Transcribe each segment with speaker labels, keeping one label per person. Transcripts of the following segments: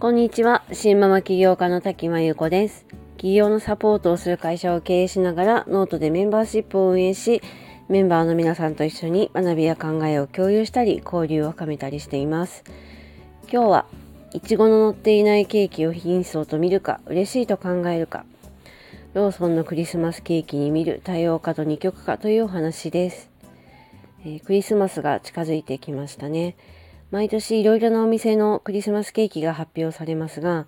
Speaker 1: こんにちは。新ママ起業家の滝真由子です。起業のサポートをする会社を経営しながらノートでメンバーシップを運営しメンバーの皆さんと一緒に学びや考えを共有したり交流を深めたりしています。今日はいちごの乗っていないケーキを貧相と見るか嬉しいと考えるかローソンのクリスマスケーキに見る多様化と二極化というお話です、えー、クリスマスが近づいてきましたね。毎年いろいろなお店のクリスマスケーキが発表されますが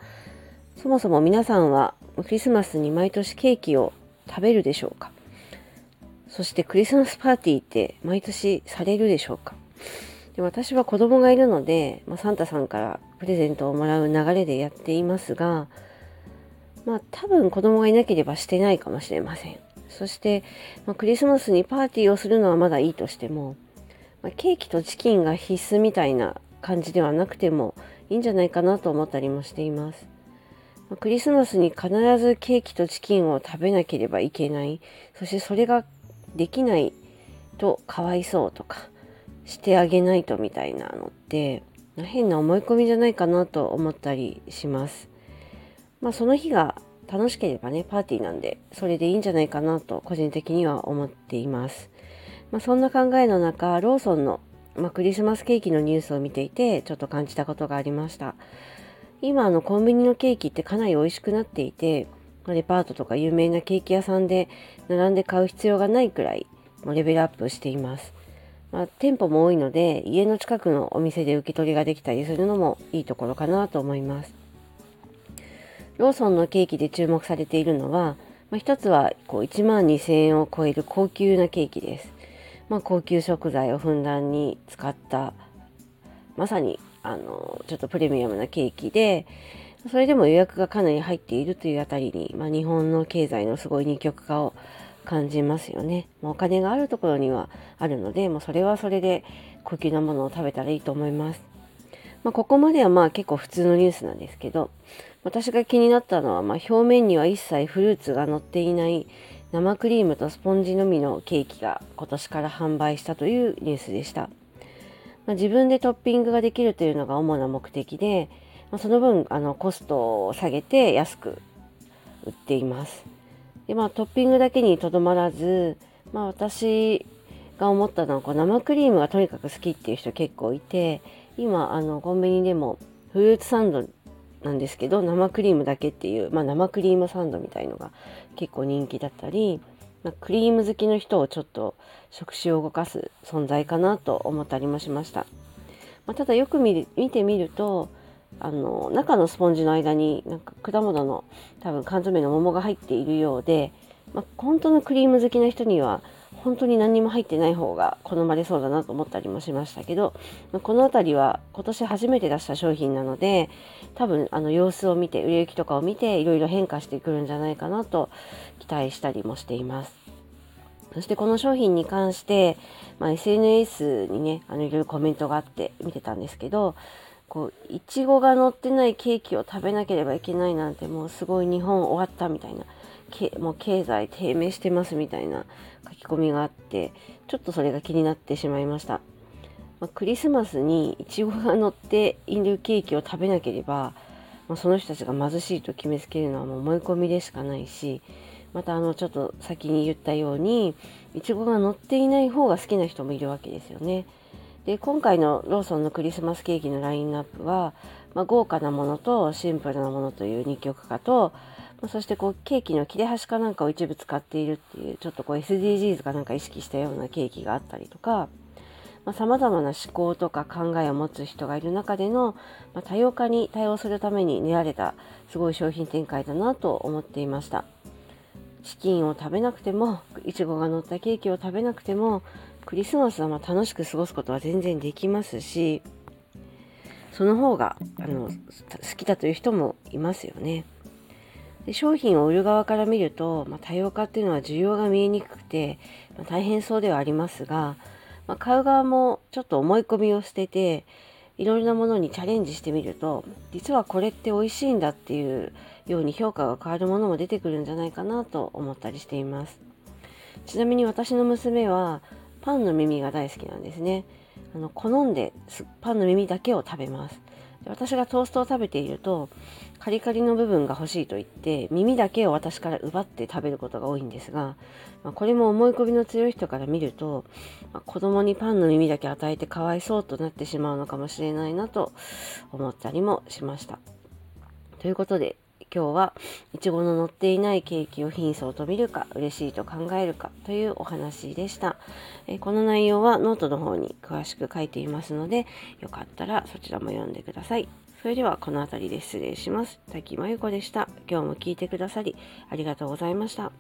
Speaker 1: そもそも皆さんはクリスマスに毎年ケーキを食べるでしょうか？そしてクリスマスパーティーって毎年されるでしょうか？で私は子供がいるので、まあ、サンタさんからプレゼントをもらう流れでやっていますがまあ多分子供がいなければしてないかもしれません。そして、まあ、クリスマスにパーティーをするのはまだいいとしても、まあ、ケーキとチキンが必須みたいな感じではなくてもいいんじゃないかなと思ったりもしています。まあ、クリスマスに必ずケーキとチキンを食べなければいけない。そしてそれができないとかわいそうとか、してあげないとみたいなのって、変な思い込みじゃないかなと思ったりします。まあ、その日が楽しければね、パーティーなんで、それでいいんじゃないかなと個人的には思っています。まあ、そんな考えの中、ローソンの、まあ、クリスマスケーキのニュースを見ていて、ちょっと感じたことがありました。今、あの、コンビニのケーキってかなり美味しくなっていて、デパートとか有名なケーキ屋さんで並んで買う必要がないくらいま、レベルアップしています。まあ、店舗も多いので、家の近くのお店で受け取りができたりするのもいいところかなと思います。ローソンのケーキで注目されているのは、まあ、一つはこう1万2000円を超える高級なケーキです。まあ、高級食材をふんだんに使ったまさにあのちょっとプレミアムなケーキでそれでも予約がかなり入っているというあたりに、まあ、日本の経済のすごい二極化を感じますよね。まお金があるところにはあるのでもうそれはそれで高級なものを食べたらいいと思います。まあ、ここまではまあ結構普通のニュースなんですけど私が気になったのは、まあ、表面には一切フルーツが乗っていない生クリームとスポンジのみのケーキが今年から販売したというニュースでした。まあ、自分でトッピングができるというのが主な目的で、まあ、その分あのコストを下げて安く売っています。でまあ、トッピングだけにとどまらず、まあ、私が思ったのはこう生クリームがとにかく好きっていう人結構いて今あのコンビニでもフルーツサンドなんですけど生クリームだけっていう、まあ、生クリームサンドみたいのが結構人気だったり、まあ、クリーム好きの人をちょっと食事を動かす存在かなと思ったりもしました、まあ、ただよく見見てみるとあの中のスポンジの間になんか果物の多分缶詰の桃が入っているようで、まあ、本当のクリーム好きな人には本当に何にも入ってない方が好まれそうだなと思ったりもしましたけど、まあこの辺りは今年初めて出した商品なので多分あの様子を見て売れ行きとかを見ていろいろ変化してくるんじゃないかなと期待したりもしています。そしてこの商品に関して、まあ、SNS にねあのいろいろコメントがあって見てたんですけどこういちごが乗ってないケーキを食べなければいけないなんてもうすごい日本終わったみたいなもう経済低迷してますみたいな書き込みがあってちょっとそれが気になってしまいました、まあ、クリスマスにいちごが乗っているケーキを食べなければ、まあ、その人たちが貧しいと決めつけるのはもう思い込みでしかないしまたあのちょっと先に言ったようにいちごが乗っていない方が好きな人もいるわけですよね。で今回のローソンのクリスマスケーキのラインナップは、まあ、豪華なものとシンプルなものという二極化と、そしてこうケーキの切れ端かなんかを一部使っているっていうちょっとこう SDGs かなんか意識したようなケーキがあったりとかさまざ、まな思考とか考えを持つ人がいる中での、まあ、多様化に対応するために練られたすごい商品展開だなと思っていましたチキンを食べなくてもいちごが乗ったケーキを食べなくてもクリスマスはま楽しく過ごすことは全然できますしその方があの好きだという人もいますよね。で商品を売る側から見ると、まあ、多様化っていうのは需要が見えにくくて、まあ、大変そうではありますが、まあ、買う側もちょっと思い込みを捨てていろいろなものにチャレンジしてみると実はこれって美味しいんだっていうように評価が変わるものも出てくるんじゃないかなと思ったりしています。ちなみに私の娘はパンの耳が大好きなんですね。あの好んでパンの耳だけを食べます。で私がトーストを食べているとカリカリの部分が欲しいと言って耳だけを私から奪って食べることが多いんですが、まあ、これも思い込みの強い人から見ると、まあ、子供にパンの耳だけ与えてかわいそうとなってしまうのかもしれないなと思ったりもしました。ということで今日はいちごの乗っていないケーキを貧相と見るか嬉しいと考えるかというお話でした、えこの内容はノートの方に詳しく書いていますのでよかったらそちらも読んでください。それではこの辺りで失礼します。滝真由子でした。今日も聞いてくださりありがとうございました。